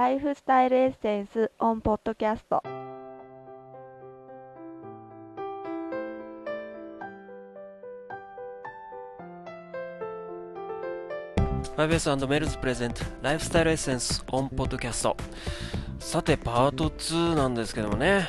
Lifestyle Essence on Podcast。マイベースメルズ present Lifestyle Essence on Podcast さてパート2なんですけどもね。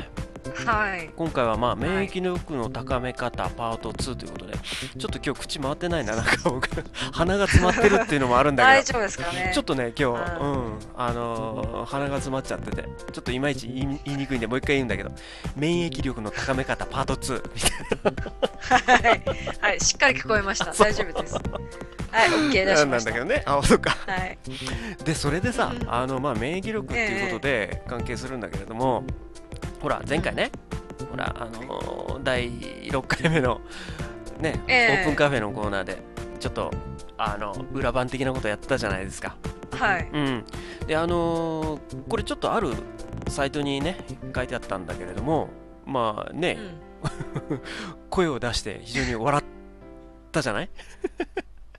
はい。今回はまあ免疫力の高め方パート2ということでちょっと今日口回ってないななんか僕鼻が詰まってるっていうのもあるんだけ大丈夫ですかね？どちょっとね今日ううんあのー鼻が詰まっちゃっててちょっといまいち言いにくいんでもう一回言うんだけど免疫力の高め方パート2みたいはい。はい。しっかり聞こえました。大丈夫です。はい。OK 出ななんしました。だけどねあそうかはい。でそれでさうんあのまあ免疫力っていうことで関係するんだけれども、ほら前回ね。ほらあのー第6回目のね、ええ。オープンカフェのコーナーでちょっとあの裏番的なことやってたじゃないですか。はい。うん。であのーこれちょっとあるサイトにね書いてあったんだけれどもまあね、うん。声を出して非常に笑ったじゃない？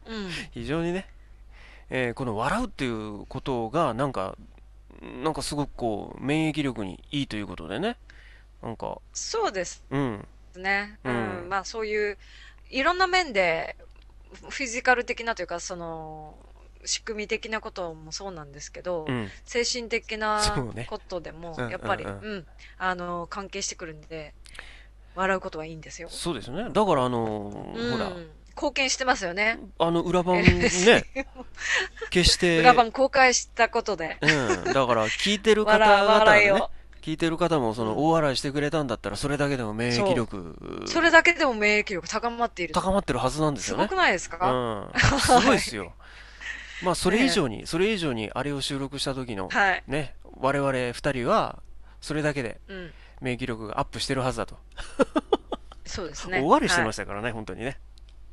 うん。非常にね、えーこの笑うっていうことがなんかなんかすごくこう免疫力にいいということでね。なんか。そうですうん。ね。ううん。ん。まあそういう、いろんな面で、フィジカル的なというか、その、仕組み的なこともそうなんですけど、うん。精神的なことでもうん、やっぱり、ううんん、あの、関係してくるんで、笑うことはいいんですよ。そうですね。だからあのーうん。ほら貢献してますよね。あの裏番ね 決して裏番公開したことで。うん、だから聞いてる方笑々が。聞いてる方もそのうん大笑いしてくれたんだったらそれだけでも免疫力それだけでも免疫力高まっている。高まってるはずなんですよねすごくないですか、うん、すごいですよ。まあ、それ以上に、それ以上にあれを収録した時の、はい。ね、我々二人は、それだけでうん。免疫力がアップしてるはずだと。そうですね。大笑いしてまししたからね、本当にね。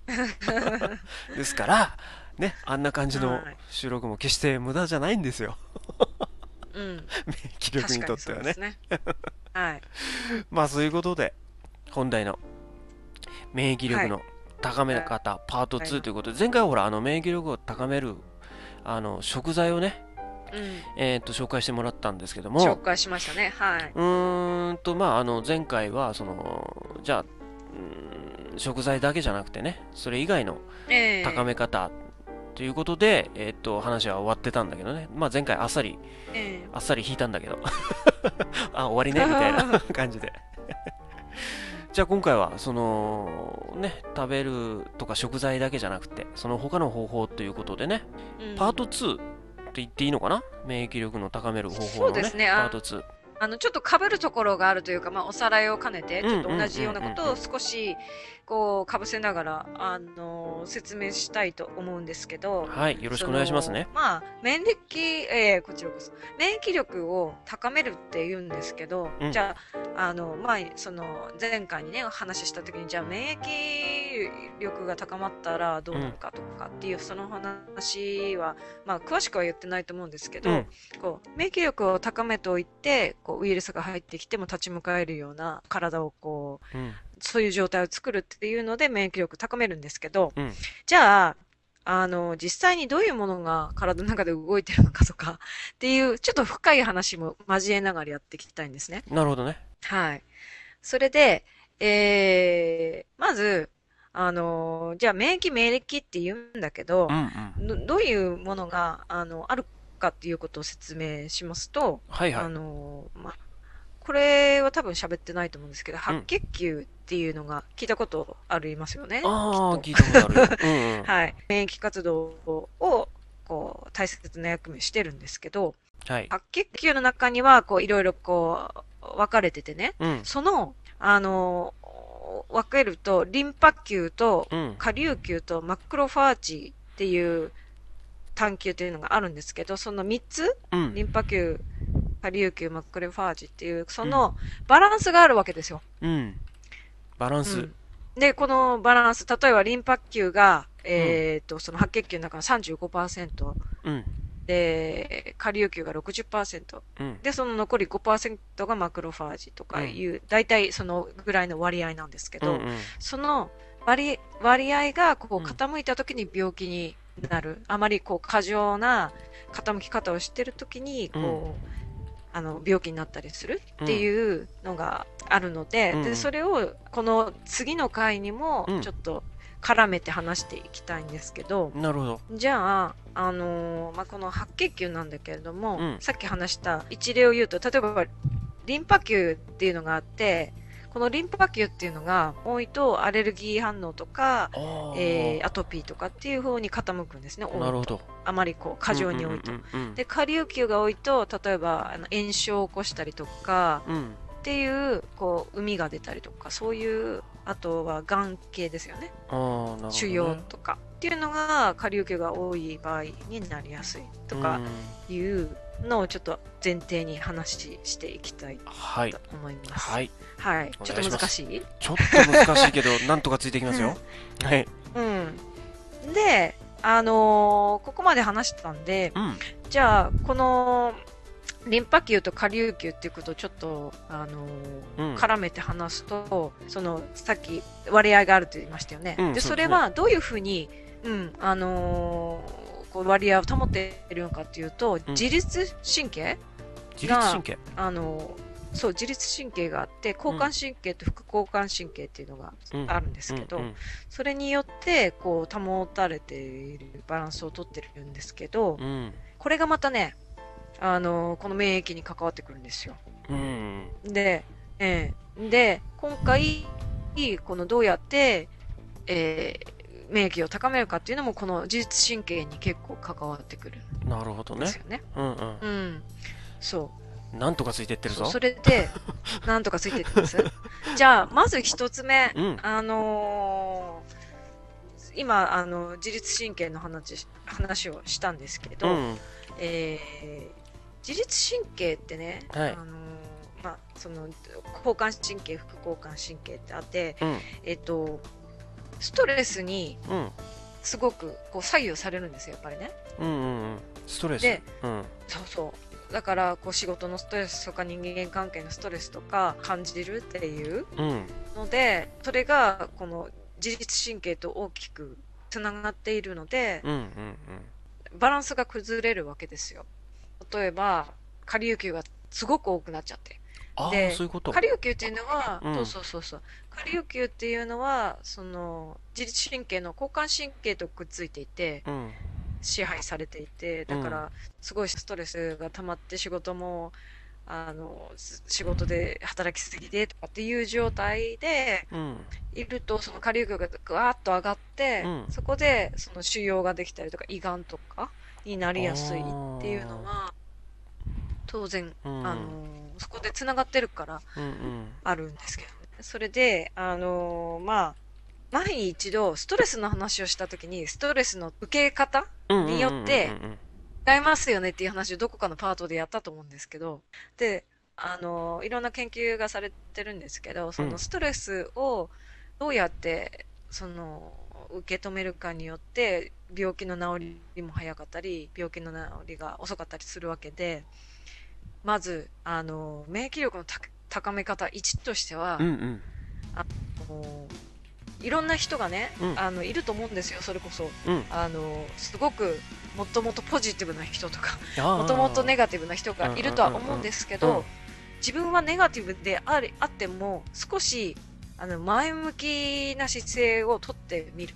ですから、ね、あんな感じのはい収録も決して無駄じゃないんですよ。た。うん。免疫力にとってはね。ね。はい。まあ、そういうことで、本題の免疫力の高め方、パート2ということで、前回はほら、あの、免疫力を高める、あの、食材をね、うん。えー、と紹介してもらったんですけども紹介しましたね。はい。うーんとまああの前回はそのじゃあ食材だけじゃなくてねそれ以外のええ。高め方ということで、えー、と話は終わってたんだけどね。まあ前回あっさりえあっさり引いたんだけど。あ終わりねみたいな 感じで。じゃあ今回はそのね食べるとか食材だけじゃなくてその他の方法ということでねえうん。パート2って言っていいのかな？免疫力の高める方法のねですね。あパート2あの、ちょっと被るところがあるというか、まあ、おさらいを兼ねて、うんちょっと同じようなことを少し、こう、被せながら、あの、説明したいと思うんですけど、はいよろしくお願いしますね。まあ、免疫、ええこちらこそ。免疫力を高めるって言うんですけど、うん。じゃあ、あの、まあ、その、前回にね、お話しした時に、じゃあ、免疫力が高まったらどうなるかとかっていう、その話は、まあ、詳しくは言ってないと思うんですけど、うん。こう、免疫力を高めておいて、こう、ウイルスが入ってきても立ち向かえるような体をこう、うん。そういう状態を作るっていうので免疫力高めるんですけど、うん。じゃあ、あの、実際にどういうものが体の中で動いてるのかとか っていう、ちょっと深い話も交えながらやっていきたいんですね。なるほどね。はい。それで、えー、まず、あの、じゃあ免疫免疫って言うんだけどうん、うんどどういうものが、あの、あるかっていうことを説明しますと、あはいはい。あ、これは多分喋ってないと思うんですけど、白血球っていうのが聞いたことありますよね。ああ聞いたことある。よ うんうん。はい。免疫活動を、こう、大切な役目してるんですけど、はい。白血球の中には、こう、いろいろこう、分かれててね、うん。その、あの、分けると、リンパ球とうん。下流球とマクロファージっていう単球っていうのがあるんですけど、その3つうん。リンパ球、下流球、マクロファージっていう、そのバランスがあるわけですよ。うん。バランス。うん。で、このバランス、例えばリンパ球が、えっ、と、その白血球の中の35%、うん。で、下流球が60%、うん。で、その残り5%がマクロファージとかいう、大体そのぐらいの割合なんですけど、うんうん。その割割合がこうん。う傾いた時に病気になる。あまりこう過剰な傾き方をしてるときに、こう、あの、病気になったりするっていうのがあるので、うん。で、それをこの次の回にもうん。ちょっと絡めて話していきたいんですけど、なるほど。じゃあ、あのーまあ、この白血球なんだけれども、うん。さっき話した一例を言うと、例えば、リンパ球っていうのがあって、このリンパ球っていうのが多いとアレルギー反応とか、えーアトピーとかっていう方に傾くんですね、なるほど。あまりこう過剰に多いと。で、下流球が多いと、例えばあの炎症を起こしたりとか、うんうん。っていう、こう、海が出たりとか、そういう、あとは、眼系ですよね。腫瘍とか。っていうのが、下流球が多い場合になりやすいとかうんいうのをちょっと前提に話していきたいと。思います。はい。はい。おちょっと難しい？ちょっと難しいけど、なんとかついていきますよ。はい。うん。で、あのーここまで話してたんで、うん。じゃあ、この、リンパ球と下流球っていうことをちょっと、あのーうん絡めて話すと、その、さっき割合があると言いましたよね。で、うんでそれはどういうふうに、うん、あのーこう割合を保っているのかっていうと、自律神経？自律神経。あのーそう、自律神経があって、交感神経と副交感神経っていうのがうんあるんですけど、うんうんそれによって、こう、保たれているバランスをとってるんですけど、うん。これがまたね、あのこの免疫に関わってくるんですよ。うん。で、ええで、今回、このどうやって、えー免疫を高めるかっていうのも、この自律神経に結構関わってくるんなるほどねです。よね。うんうん。そうん。なんとかついてってう。るぞ。それで、なんとかついてってます。じゃあ、まず一つ目、うん。あのー今、あの、自律神経の話、話をしたんですけど、うん。えー自律神経ってね、はいあのーまあ、その交感神経副交感神経ってあって、うん。えっとストレスにうん。すごくこう左右されるんですよやっぱりねうんうんうん。ストレス。でうん。そうそうだからこう仕事のストレスとか人間関係のストレスとか感じるっていううん。のでそれがこの自律神経と大きくつながっているのでうん。うん。バランスが崩れるわけですよ例えば下流球がすごく多くなっちゃってでそういうこと。下流球っていうのは、うんそうそうそうそう下流球っていうのはその自律神経の交感神経とくっついていてうん。支配されていてだからすごいストレスが溜まって仕事もあのす仕事で働きすぎてとかっていう状態でうん。いるとその下流球がぐわーっと上がって、うんそこでその腫瘍ができたりとか胃がんとかになりやすいっていうのは当然うん。あのそこでつながってるから。あるんですけどね。それで、あのーまあ、前に一度ストレスの話をしたときに、ストレスの受け方うん。によって違いますよねっていう話をどこかのパートでやったと思うんですけど、で、あのーいろんな研究がされてるんですけど、そうんのストレスをどうやって、その、受け止めるかによって、病気の治りも早かったり、病気の治りが遅かったりするわけで、まず、あのー免疫力の高高め方1としては、うんうん。もういろんな人がね、うんあのいると思うんですよ、それこそ。うん。あのすごくもともとポジティブな人とか、ももともとネガティブな人がいるとは思うんですけうんうんうんど、自分はネガティブでありあっても、少しあの前向きな姿勢をとってみる。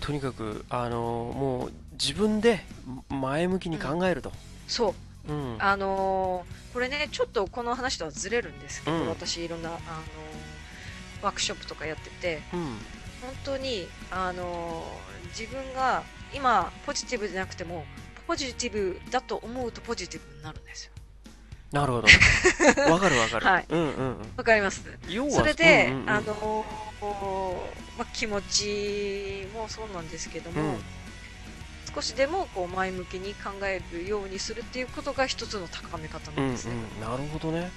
とにかく、あのもう自分で前向きに考えると。そう。うん。あのーこれね、ちょっとこの話とはずれるんですけど、うん私いろんな、あのーワークショップとかやってて、うん。本当に、あのー自分が今ポジティブじゃなくてもポジティブだと思うとポジティブになるんですよ。なるほど。わかるわかる。はいうんうんうん。わかります？それで、うんうんうんあのーまあ、気持ちもそうなんですけども、うん少しでもこう前向きに考えるようにするっていうことが一つの高め方うなんんですね。うん、なるほどね。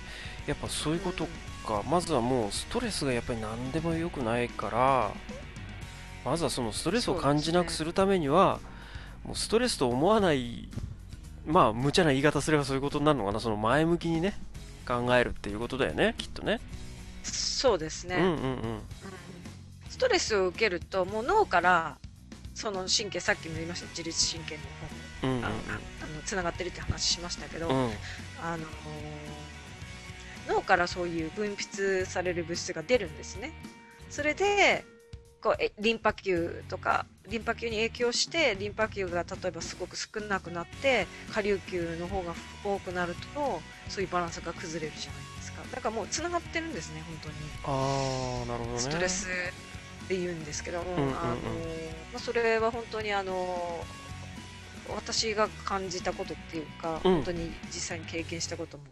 やっぱそういうことか。まずはもうストレスがやっぱり何でも良くないから、まずはそのストレスを感じなくするためには、もうストレスと思わない、まあ無茶な言い方すればそういうことになるのかな。その前向きにね、考えるっていうことだよね、きっとね。そうですね、うんうんうん。うんストレスを受けるともう脳からその神経さっきも言いました自律神経の方あのつながってるって話しましたけど、うんうんあの脳からそういう分泌される物質が出るんですね。それでこうえリンパ球とかリンパ球に影響してリンパ球が例えばすごく少なくなって下流球の方が多くなるとそういうバランスが崩れるじゃないですか。だからもうつながってるんですね本当に。ああなるほどね。ストレスって言うんですけども、うんうんうん。あのまあ、それは本当にあの私が感じたことっていうか、うん。本当に実際に経験したことも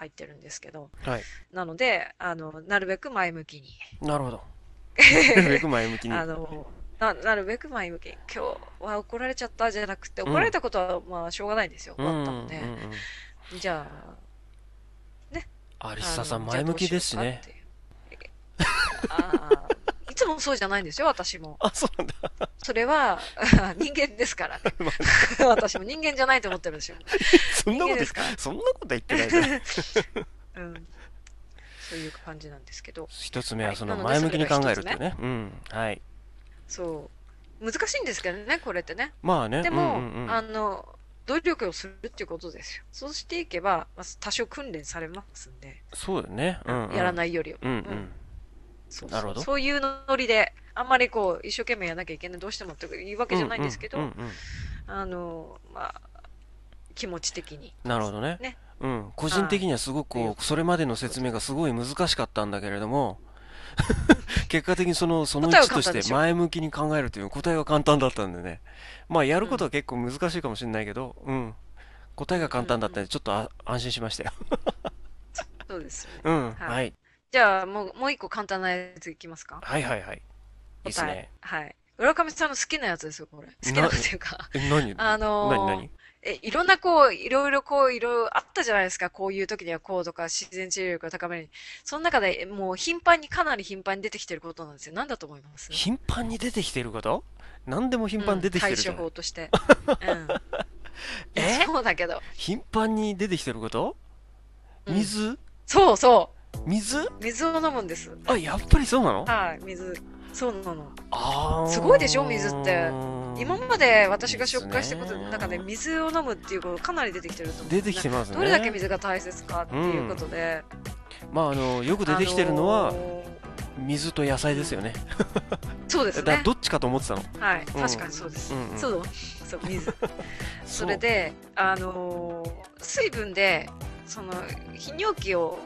入ってるんですけど。はい。なのであのなるべく前向きに。なるほど。なるべく前向きに。あのななるべく前向きに。今日は怒られちゃったじゃなくてうん。怒られたことはまあしょうがないんですよ、終わったので、うんうんうんじゃあアリサさんあの前向きですしね。あ つもそうじゃないんですよ、私も。あそうなんだそれは 人間ですからね。私も人間じゃないと思ってるんですよ。そんなことですから。そんなこと言ってないじゃんうん。そういう感じなんですけど、一つ目はその前向きに考えるっていうそねうんはいそう。難しいんですけどね、これってね。まあねでも、うんうんうんあの、努力をするっていうことですよ。そうしていけば、まあ、多少訓練されますんで、そうだよねうんうんやらないよりは。うんううんんそうそう。そういうノリで、あんまりこう、一生懸命やらなきゃいけない、どうしてもっていうわけじゃないんですけど、うんうんうんうん。あの、まあ、気持ち的に。なるほどね。ね。うん。個人的にはすごくこうそれまでの説明がすごい難しかったんだけれども 結果的にそのその答えは1として前向きに考えるという答えが簡単だったんでね。まあやることは結構難しいかもしれないけどうん。答えが簡単だったんでちょっとあ安心しましたよ。そうですよね。うん。はい。はいじゃあ、もう、もう一個簡単なやついきますか？はいはいはいいいっすね。はい。浦上さんの好きなやつですよ、これ。好きなっていうか。え何？あのー何何？え、いろんなこう、いろいろこう、いろいろあったじゃないですか。こういう時にはこうとか、自然治癒力を高める。その中でもう頻繁に、かなり頻繁に出てきてることなんですよ。何だと思います？頻繁に出てきてること？何でも頻繁に出てきてるじゃんうん対処法として。うん。え？そうだけど。頻繁に出てきてること？うん水？そうそ水う。水？を飲むんです。あやっぱりそうなの？はい、水。そうなの。あー。すごいでしょ水って。今まで私が紹介したことの中で水を飲むっていうことかなり出てきてると思うん出てきてますね。どれだけ水が大切かっていうことで、まああのよく出てきてるのはあのー水と野菜ですよね。そうですね。だどっちかと思ってたの。はい確かにそうです、うんうん。そう。そう水。それであのー水分でその泌尿器を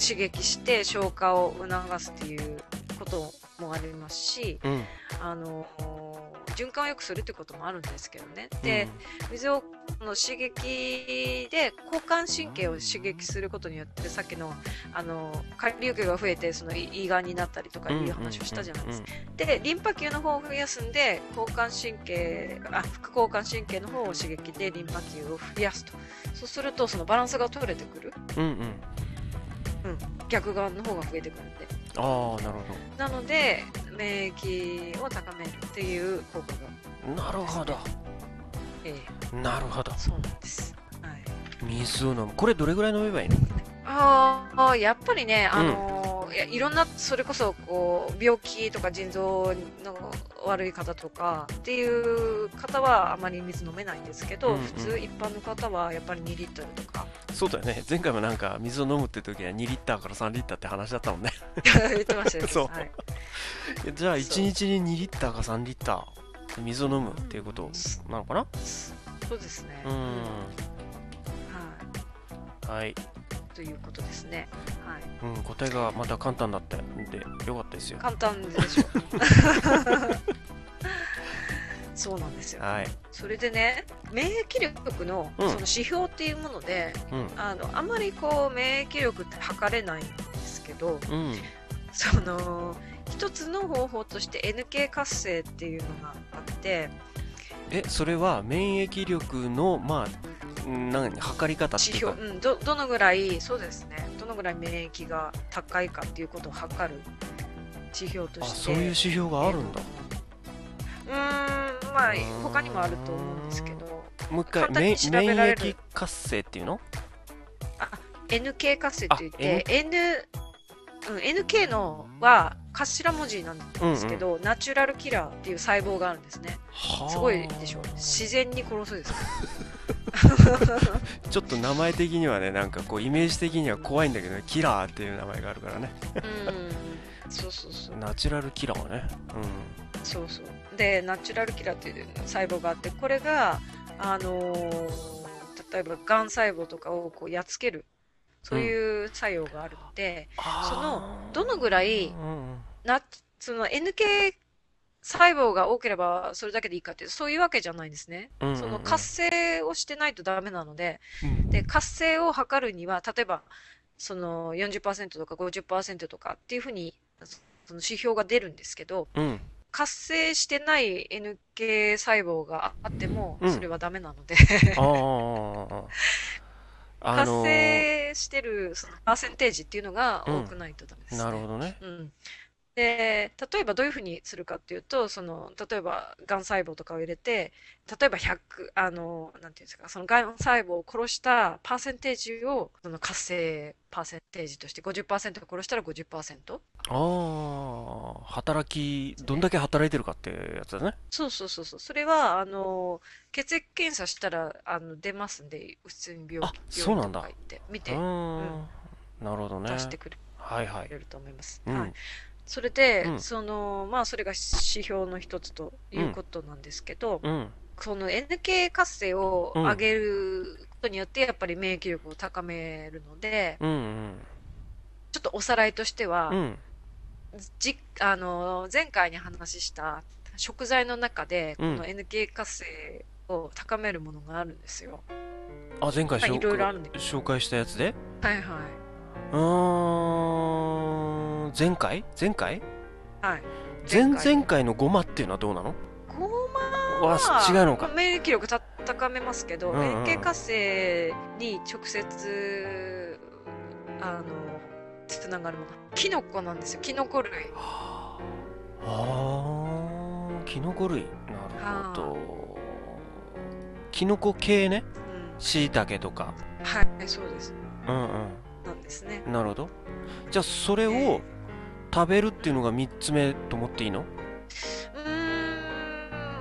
刺激して消化を促すっていうこともありますしうん。あのー循環を良くするってこともあるんですけどね。で、水をの刺激で交感神経を刺激することによってさっきのあの下流球が増えてその胃がんになったりとかうんいう話をしたじゃないですか。かでリンパ球の方を増やすんで交感神経あ副交感神経の方を刺激でリンパ球を増やすと。そうするとそのバランスが取れてくる。うんうん逆側の方が増えてくるんで。ああなるほなので免疫を高めるっていう効果が、どなるほど。えなるほど。えそうなんです。はい。水を飲む。これどれぐらい飲めばいいの？ああ、やっぱりね、あのーいやいろんな、それこそ、こう、病気とか腎臓の悪い方とかっていう方はあまり水飲めないんですけど、うんうん。普通一般の方はやっぱり2リットルとか。そうだよね。前回もなんか水を飲むって時は2リッターから3リッターって話だったもんね。言ってましたよ。ね。そう。はい、じゃあ1日に2リッターか3リッター水を飲むっていうことなのかな？そうですね。うん。はい。はい、ということですね。はい。うん、答えがまた簡単だったんでよかったですよ簡単でしょ。そうなんですよ。はいそれでね、免疫力のうんその指標っていうもので、うんあのあんまりこう免疫力って測れないんですけど、うんその一つの方法として NK 活性っていうのがあって、えそれは免疫力のまあん何測り方って指標、いうか。うん、どどのぐらいそうですね、どのぐらい免疫が高いかっていうことを測る指標とあして、そういう指標があるんだ。うーん、まあうん他にもあると思うんですけど、もう一回免疫活性っていうの？NK 活性って言って、N うん、NK のは頭文字なんですけど、ナチュラルキラーっていう細胞があるんですね。すごいでしょ。自然に殺すです。ちょっと名前的にはね、なんかこう、イメージ的には怖いんだけどね、キラーっていう名前があるからね。うん。そうそうそう。ナチュラルキラーね。うん。そうそう。で、ナチュラルキラーっていう細胞があって、これが、あのー、例えば、がん細胞とかをこうやっつけるそういう作用があるので、うん、その、どのぐらい、な、その NK 細胞が多ければそれだけでいいかってそういうわけじゃないんですね。うんうんうん、その活性をしてないとダメなので、うん、で、活性を測るには、例えば、その40%とか50%とかっていうふうに、その指標が出るんですけど、うん、活性してない NK 細胞があっても、それはダメなので。あ のー、活性してるそのパーセンテージっていうのが多くないとダメです、ね。うん、なるほどね。うんで、例えばどういうふうにするかっていうと、その、例えば、がん細胞とかを入れて、例えば100、あの、なんていうんですか、そのがん細胞を殺したパーセンテージを、その活性パーセンテージとして50%殺したら50%。ああ、働き、どんだけ働いてるかってやつだね。そうそうそうそう。それは、あの、血液検査したら、あの、出ますんで、普通に病気病院とか行って、見て、うん、なるほどね。出してくれはいはい。ると思います。はい。それで、うん、その、まあ、それが指標の一つということなんですけど、うん、その NK 活性を上げることによって、やっぱり免疫力を高めるので、うんうん、ちょっとおさらいとしては、じあの前回に話した食材の中で、この NK 活性を高めるものがあるんですよ。あ、前回紹介したやつで？はいはい。うん。前回？前回？はい。前々回のゴマっていうのはどうなの？ゴマは違うのか。免疫力た高めますけど、円形活性に直接あのつながるもの。キノコなんですよ。キノコ類。ああキノコ類。なるほど。キノコ系ね？しいたけとか。はいそうです。うんうん。なんですね。なるほど。じゃあそれを、えー食べるっていうのが3つ目と思っていいの？うー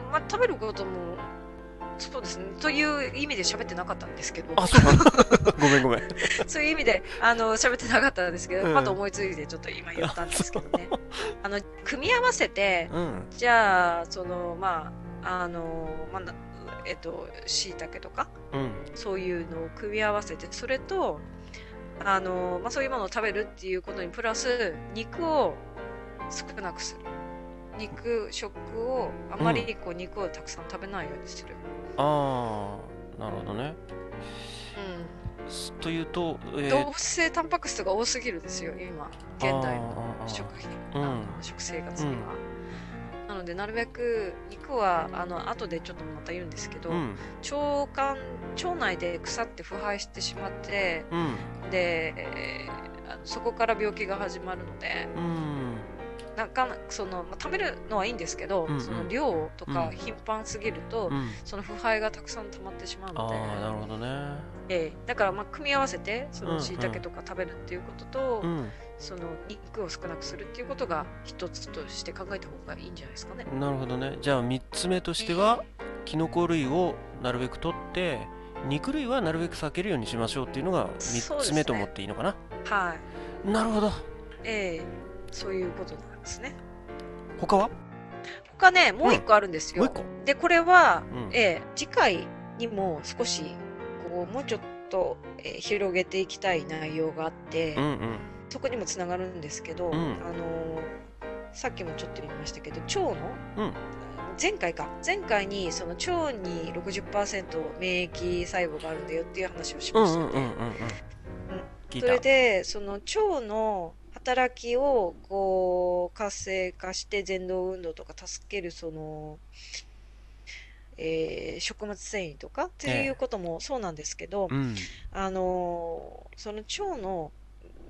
ん、まあ、食べることも、そうですね。という意味で喋ってなかったんですけど。あ、そう ごめんごめん。そういう意味で、あの、喋ってなかったんですけど、うん、パッと思いついてちょっと今言ったんですけどね。あの、組み合わせて、うん、じゃあ、その、まあ、あの、まあ、えっと、椎茸とか、うん、そういうのを組み合わせて、それと、あの、まあ、そういうものを食べるっていうことにプラス肉を少なくする。肉食をあまりこう肉をたくさん食べないようにする、うん、ああなるほどね。うん。というと、えー、動物性タンパク質が多すぎるですよ今。現代の食品、うん、食生活には、なのでなるべく肉はあの後でちょっとまた言うんですけど、うん、腸管腸内で腐って腐敗してしまって、うん、で、えー、そこから病気が始まるので、うん、なかなその、まあ、食べるのはいいんですけど、うんうん、その量とか頻繁すぎると、うん、その腐敗がたくさん溜まってしまうので、あなるほどね、えー、だからまあ組み合わせてその椎茸とか食べるっていうことと、うん。うん、その肉を少なくするっていうことが一つとして考えた方がいいんじゃないですかね。なるほどね。じゃあ3つ目としては、えー、キノコ類をなるべく取って肉類はなるべく避けるようにしましょうっていうのが3つ目と思っていいのかな、ね、はい。なるほど。ええ。ー、そういうことなんですね。他は？他ねもう一個あるんですよ、うん、でこれは、うん、えー、次回にも少しこうもうちょっと、えー、広げていきたい内容があって、うんうん、そこにもつながるんですけど、うん、あのさっきもちょっと言いましたけど腸の、前回か。前回にその腸に60%免疫細胞があるんだよっていう話をしましたよね。それでその腸の働きをこう活性化して前動運動とか助けるその、えー、食物繊維とかっていうこともそうなんですけど、ええうん、あのその腸の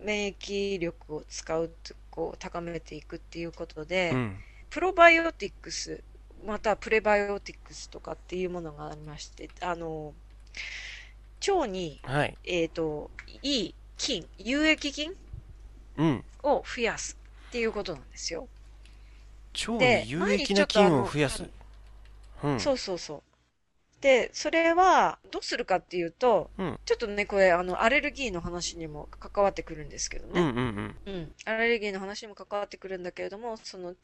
免疫力を使うこう高めていくっていうことで、うん、プロバイオティックスまたプレバイオティクスとかっていうものがありまして、あの、腸に、はい、えっ、ー、と、いい菌、有益菌うん。を増やすっていうことなんですよ。腸でに有益な菌を増やす。うん。そうそうそう。で、それはどうするかっていうと、うんちょっとね、これ、あの、アレルギーの話にも関わってくるんですけどうんね。うんうん。うん。アレルギーの話にも関わってくるんだけれども、その腸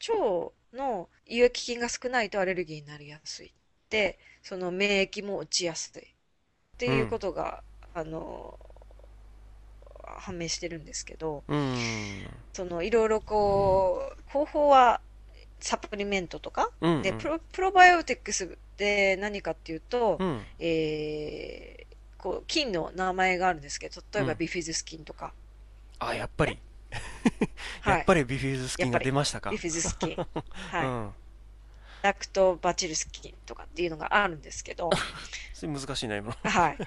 の有益菌が少ないとアレルギーになりやすい。で、その免疫も落ちやすい。っていうことが、あの、判明してるんですけど、うん。その、いろいろこう、方法は、サプリメントとか、うん。で、プロ、プロバイオティクスって何かっていうと、うん。えー、こう、菌の名前があるんですけど、例えばうんビフィズス菌とか、あ、やっぱり。はいやっぱりビフィズス菌が出ましたか？ビ。フィズス菌、はい、うん。ラクトバチルス菌とかっていうのがあるんですけど、それ難しいな、今。はい。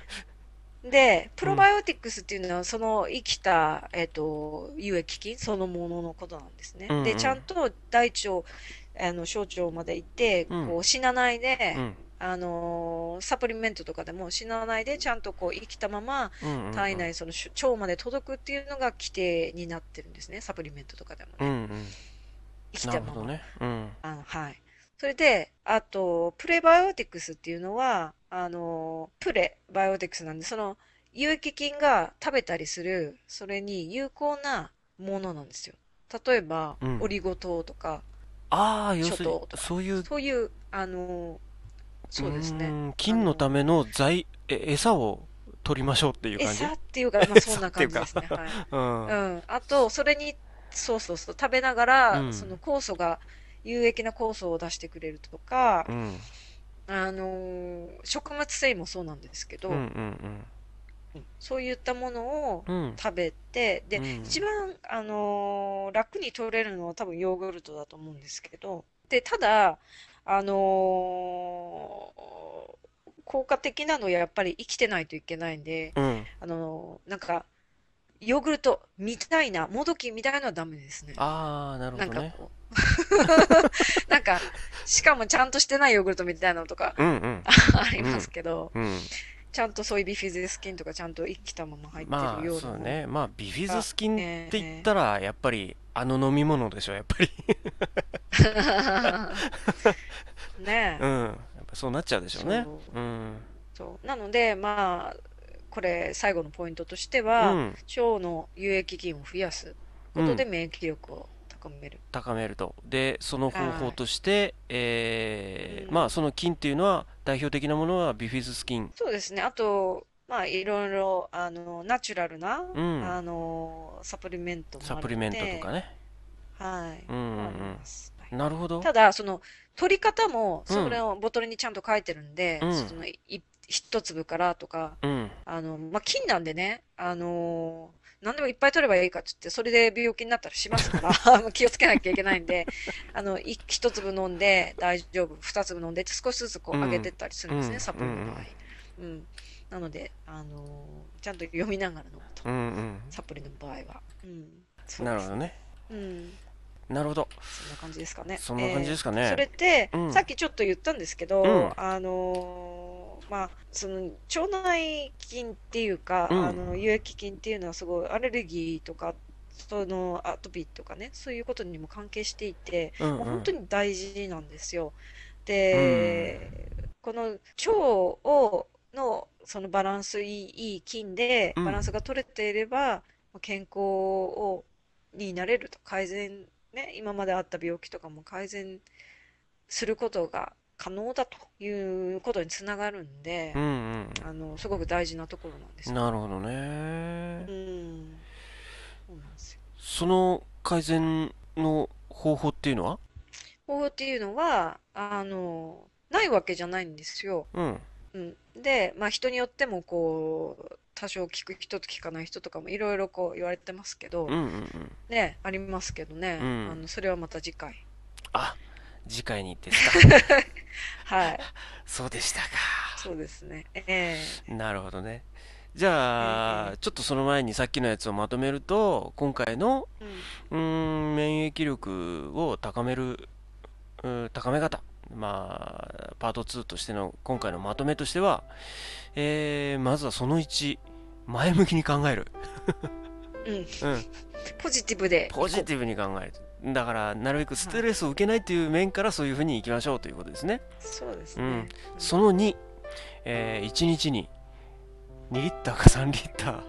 で、プロバイオティクスっていうのは、その生きた、えっ、と、有益菌そのもののことなんですね。うんうんで、ちゃんと大腸、あの、小腸まで行って、うんこう、死なないで、うん。あのーサプリメントとかでも死なないで、ちゃんとこう、生きたまま。体内、そのし腸まで届くっていうのが規定になってるんですね。サプリメントとかでもね。うんうん。生きたまま。ね。はい。それで、あと、プレバイオティクスっていうのは、あの、プレバイオティクスなんで、その、有益菌が食べたりする、それに有効なものなんですよ。例えば、うんオリゴ糖とか、ああ、要するにそういう、そういう、あの、そうですね。ん菌のための材、え、餌を取りましょうっていう感じ？餌っていうか、まあ、そんな感じですね。はい。うん。うん。あと、それに、そうそうそう、食べながら、うんその酵素が、有益な酵素を出してくれるとか、うん。あのー食物繊維もそうなんですけど、うんうんうんそういったものをうん。うん。食べて、で、うん一番、あのー楽に取れるのは多分ヨーグルトだと思うんですけど、で、ただ、あのー効果的なのはやっぱり生きてないといけないんで、うん。あのーなんか、ヨーグルトみたいな、もどきみたいなのはダメですね。ああ、なるなんほどね。かこう。なんか、しかもちゃんとしてないヨーグルトみたいなのとかうんうん。ありますけど、うん。ちゃんとそういうビフィズス菌とかちゃんと生きたまま入ってまあ、るようなそうね。まあ、ビフィズス菌って言ったら、やっぱり、あの飲み物でしょ、やっぱり。ねえ、うん。やっぱそうなっちゃうでしょうね。そううん。そう。なので、まあ、これ最後のポイントとしてうは、ん。腸の有益菌を増やすことで免疫力を高める。高めると。で、その方法として、えーうんまあ、その菌っていうのは、代表的なものはビフィズス菌。そうですね。あと、まあ、いろいろ、あの、ナチュラルな、うんあの、サプリメントもサプリメントとでかね。はい。うんうんあります。はいなるほど。ただ、その、取り方も、うんそれをボトルにちゃんと書いてるんで、うんその、い一粒からとか、うん。あの、まあ、菌なんでね、あのー何でもいっぱい取ればいいかって言って、それで病気になったらしますから、気をつけなきゃいけないんで、あの、い一粒飲んで大丈夫、二粒飲んでって少しずつこううん上げてったりするんですね、うんサプリの場合。うん。なので、あのーちゃんと読みながら飲むと、うんうん。サプリの場合は。うん。なるほどね。うん。なるほど。そんな感じですかね。そんな感じですかねえーそれって、うんさっきちょっと言ったんですけど、うんあのーまあ、その腸内菌っていうか、うんあの有益菌っていうのはすごいアレルギーとか、そのアトピーとかね、そういうことにも関係していて、うんもう本当うん。に大事なんですよ。で、この腸をのそのバランスいい、菌でうんバランスが取れていれば、健康をになれると改善ね、今まであった病気とかも改善することが可能だということにつながるんでう、んあの、すごく大事なところなんです。なるほどうね。ん。そうなんですよ。その改善の方法っていうのは？方法っていうのは、あの、ないわけじゃないんですよ。うん。うん。で、まあ人によってもこう、多少聞く人と聞かない人とかもいろいろこう言われてますけどうん、うんうん。ね、ありますけどね。うんあの、それはまた次回。あ、次回にですか？はい。そうでしたか。そうですね。ええなるほどね。じゃえあ、ちょっとその前にさっきのやつをまとめると、今回のうん。うーん免疫力を高める、うん高め方、まあ、パート2としての今回のまとめとしては、えーまずはその1、前向きに考える。ううん、うん、ポジティブで。ポジティブに考えるだからなるべくストレスを受けないという面からそういうふうにいきましょうということですね。そうですね。うん。その2、え1日に2リッターか3リッタ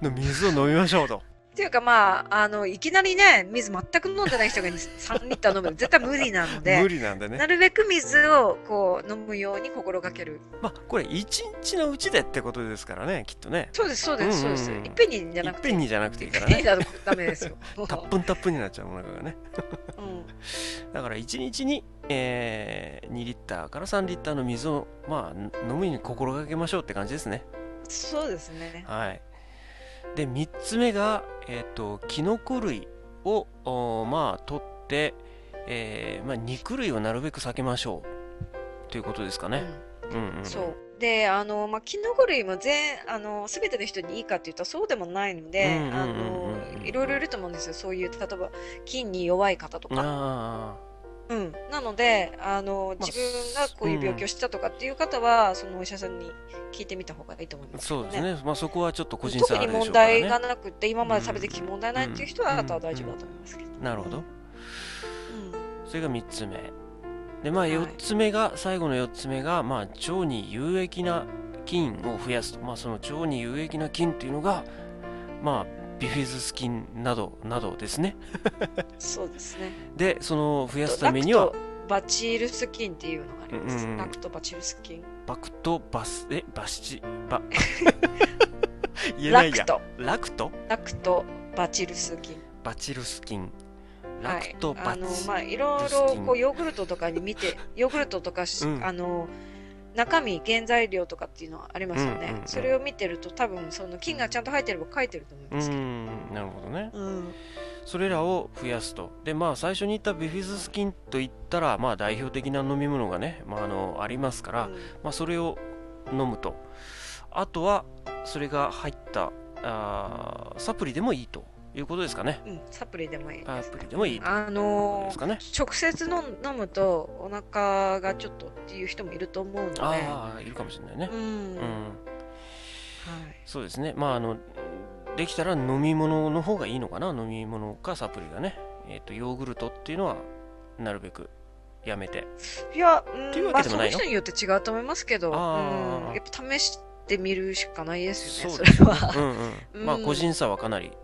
ーの水を飲みましょうとっていうかまあ、あの、いきなりね、水全く飲んでない人が3リッター飲むの絶対無理なので、無理なんだねなるべく水をこう飲むように心がける。まあこれ1日のうちでってことですからねきっとねそうです、そうです、そうです。いっぺんにじゃいなくて。っぺんにじゃなくていいからねいっぺんにだとダメですよ。たっぷんたっぷんになっちゃうお腹がねうんだから1日に、えー2リッターから3リッターの水をまあ飲むように心がけましょうって感じですねそうですね。はい。で、3つ目が、えっ、と、キノコ類を、おまあ、取って、えーまあ、肉類をなるべく避けましょう。ということですかね。うん、うん、うんそう。で、あの、まあ、キノコ類も全、あの、すべての人にいいかっていうとそうでもないので、いろいろいると思うんですよ。そういう、例えば、菌に弱い方とか。あうん。なので、あの、まあ自分がこういう病気をしたとかっていう方は、そのお医者さんに聞いてみた方がいいと思いあ、ます、そうです。ね。まあ、そこはちょっと個人差特にあるでしょうから問題がね。なくて、今まで食べてきて問題ないっていう人は、うんあとは大丈夫だと思いますけど。なるほど。うん。それが3つ目。で、まあ、はい4つ目が、最後の4つ目が、まあ、腸に有益な菌を増やすと。まあ、その腸に有益な菌っていうのが、まあ、ビフィズス菌など、などですね。そうですね。で、その増やすためにはバチルス菌っていうのがあります。うんうんラクトバチルス菌。バクトバス、え、バシチ、バ、言えないや。ラクト。ラクト？ラクトバチルス菌。バチルス菌。はいラクト、バチあのまあいろいルス菌ろこうヨーグルトとかに見てヨーグルトとかし、うんあの中身原材料とかっていうのはありますよね、うんうんうん。それを見てると多分その菌がちゃんと入ってれば書いてると思いうますけど、ん、なるほどね。うん。それらを増やすと。で、まあ、最初に言ったビフィズス菌といったら、まあ、代表的な飲み物がね、まあ、あの、ありますから、まあ、それを飲むと。あとは、それが入った、あーサプリでもいいということですかね。うんうんサプリでもいいサプリでもいいあのですかね。直接飲飲むとお腹がちょっとっていう人もいると思うのでああ、いるかもしれないねう。ん、うん。はいそうですね。まあ、あの、できたら飲み物の方がいいのかな？飲み物かサプリがね。えっ、と、ヨーグルトっていうのは、なるべくやめて。いや、っていううん、まあそのわけでもないの？人によって違うと思いますけど、うん、やっぱ試してみるしかないですよね、そですそうれは。うんうん。まあ、うん個人差はかなりはい。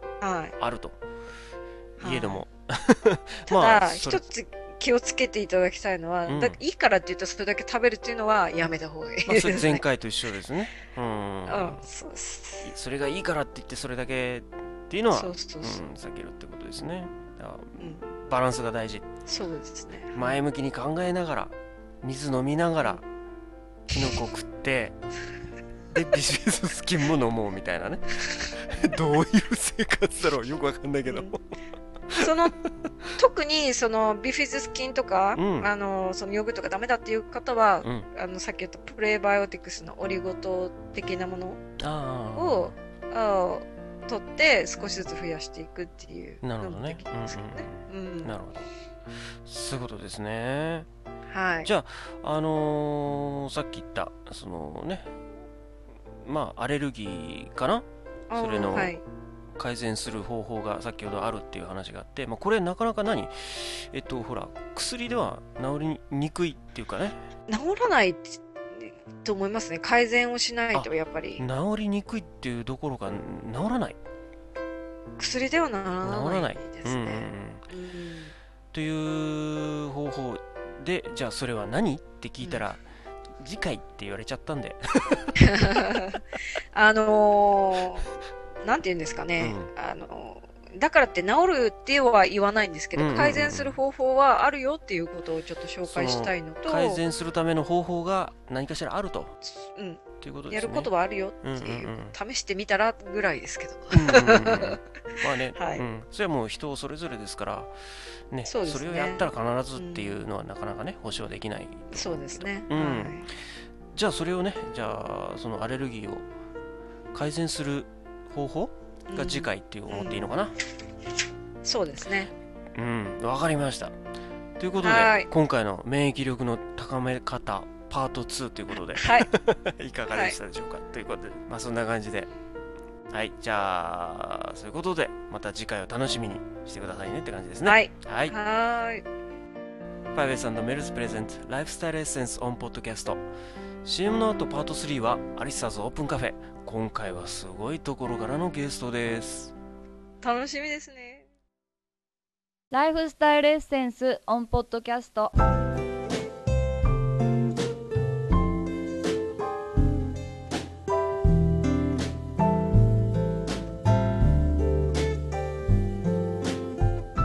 あると。はいいえども。たまだ、一つ気をつけていただきたいのは、うんだいいからって言ったらそれだけ食べるっていうのはやめた方がいいまあ、です、それね。前回と一緒ですね。うん。うん、そう。それがいいからって言って、それだけっていうのは、そうそうそう。うん、避けるってことですね。だからうん、バランスが大事。そうですね。前向きに考えながら、水飲みながら、キノコ食って、で、ビジネススキンも飲もうみたいなね。どういう生活だろうよくわかんないけど。うんその特にそのビフィズス菌とか、うんあのそのヨーグルトがダメだっていう方は、うん。あのさっき言ったプレバイオティクスのオリゴ糖的なものああ。をあ取って少しずつ増やしていくっていうなるほどねなるほど。そういうことですね。はい。じゃあ、あのーさっき言った、そのね、まあ、アレルギーかな？それのはい、改善する方法が先ほどあるっていう話があって、まあ、これなかなか何？えっと、ほら、薬では治りにくいっていうかね、治らないと思いますね。改善をしないとやっぱり。治りにくいっていうどころか治らない。薬ではな治らない。ですうんうんうん。ね。うん。という方法で、じゃあそれは何？って聞いたら、次回って言われちゃったんで、あのーなんて言うんですかね、うあのーだからって治るっては言わないんですけど、うんうんうん改善する方法はあるよっていうことをちょっと紹介したいのと、改善するための方法が何かしらあると。うん、ということね。やることはあるよっていう、うんうんうん試してみたらぐらいですけど。うんうんうんうんまあね、はいうん、それはもう人それぞれですから、ね、そねれをやったら必ずっていうのはなかなかね、保証できない。そうですね。うんはいじゃあそれをね、じゃあそのアレルギーを改善する方法が次回っていう思っていいのかな？そうですね。うん、わ、かりました。ということではい、今回の免疫力の高め方パート2ということで、はい。いかがでしたでしょうか、ということで、まあそんな感じではい、じゃあ、そういうことで、また次回を楽しみにしてくださいねって感じですね。。はいい。はい。はーい。ファイベースメルズプレゼントライフスタイルエッセンスオンポッドキャスト CM の後パート3は Arisa's Open Cafe 今回はすごいところからのゲストです楽しみですね。 Lifestyle Essence on Podcast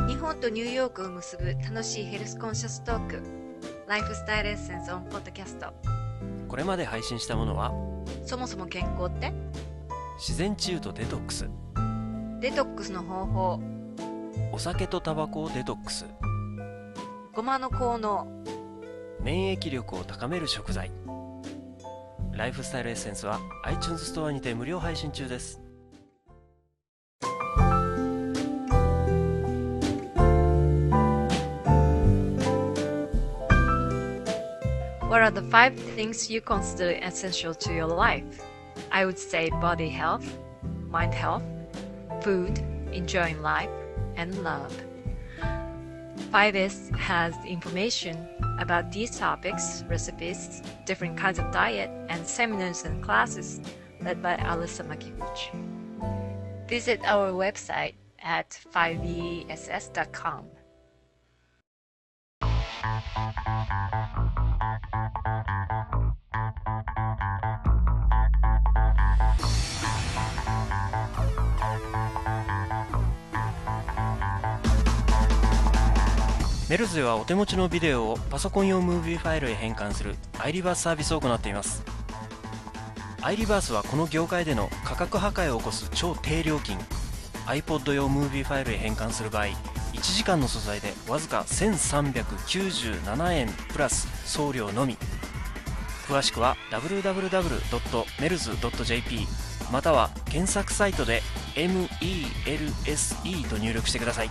日本とニューヨークを結ぶ楽しいヘルスコンシャストーク。 Lifestyle Essence on Podcast。これまで配信したものは？そもそも健康って？自然治癒とデトックス。デトックスの方法、お酒とタバコをデトックス。ごまの効能、免疫力を高める食材。 Lifestyle Essence は iTunes ストアにて無料配信中です What are the five things you consider essential to your life? I would say body health, mind health, food, enjoying life, and love. 5S has information about these topics, recipes, different kinds of diet, and seminars and classes led by Alyssa Makiguchi. Visit our website at 5ess.com. メルズではお手持ちのビデオをパソコン用ムービーファイルへ変換する iReverse サービスを行っています。iReverse はこの業界での価格破壊を起こす超低料金。iPod 用ムービーファイルへ変換する場合1時間の素材でわずか1397円プラス送料のみ。詳しくは www.melz.jp または検索サイトで MELSE と入力してください。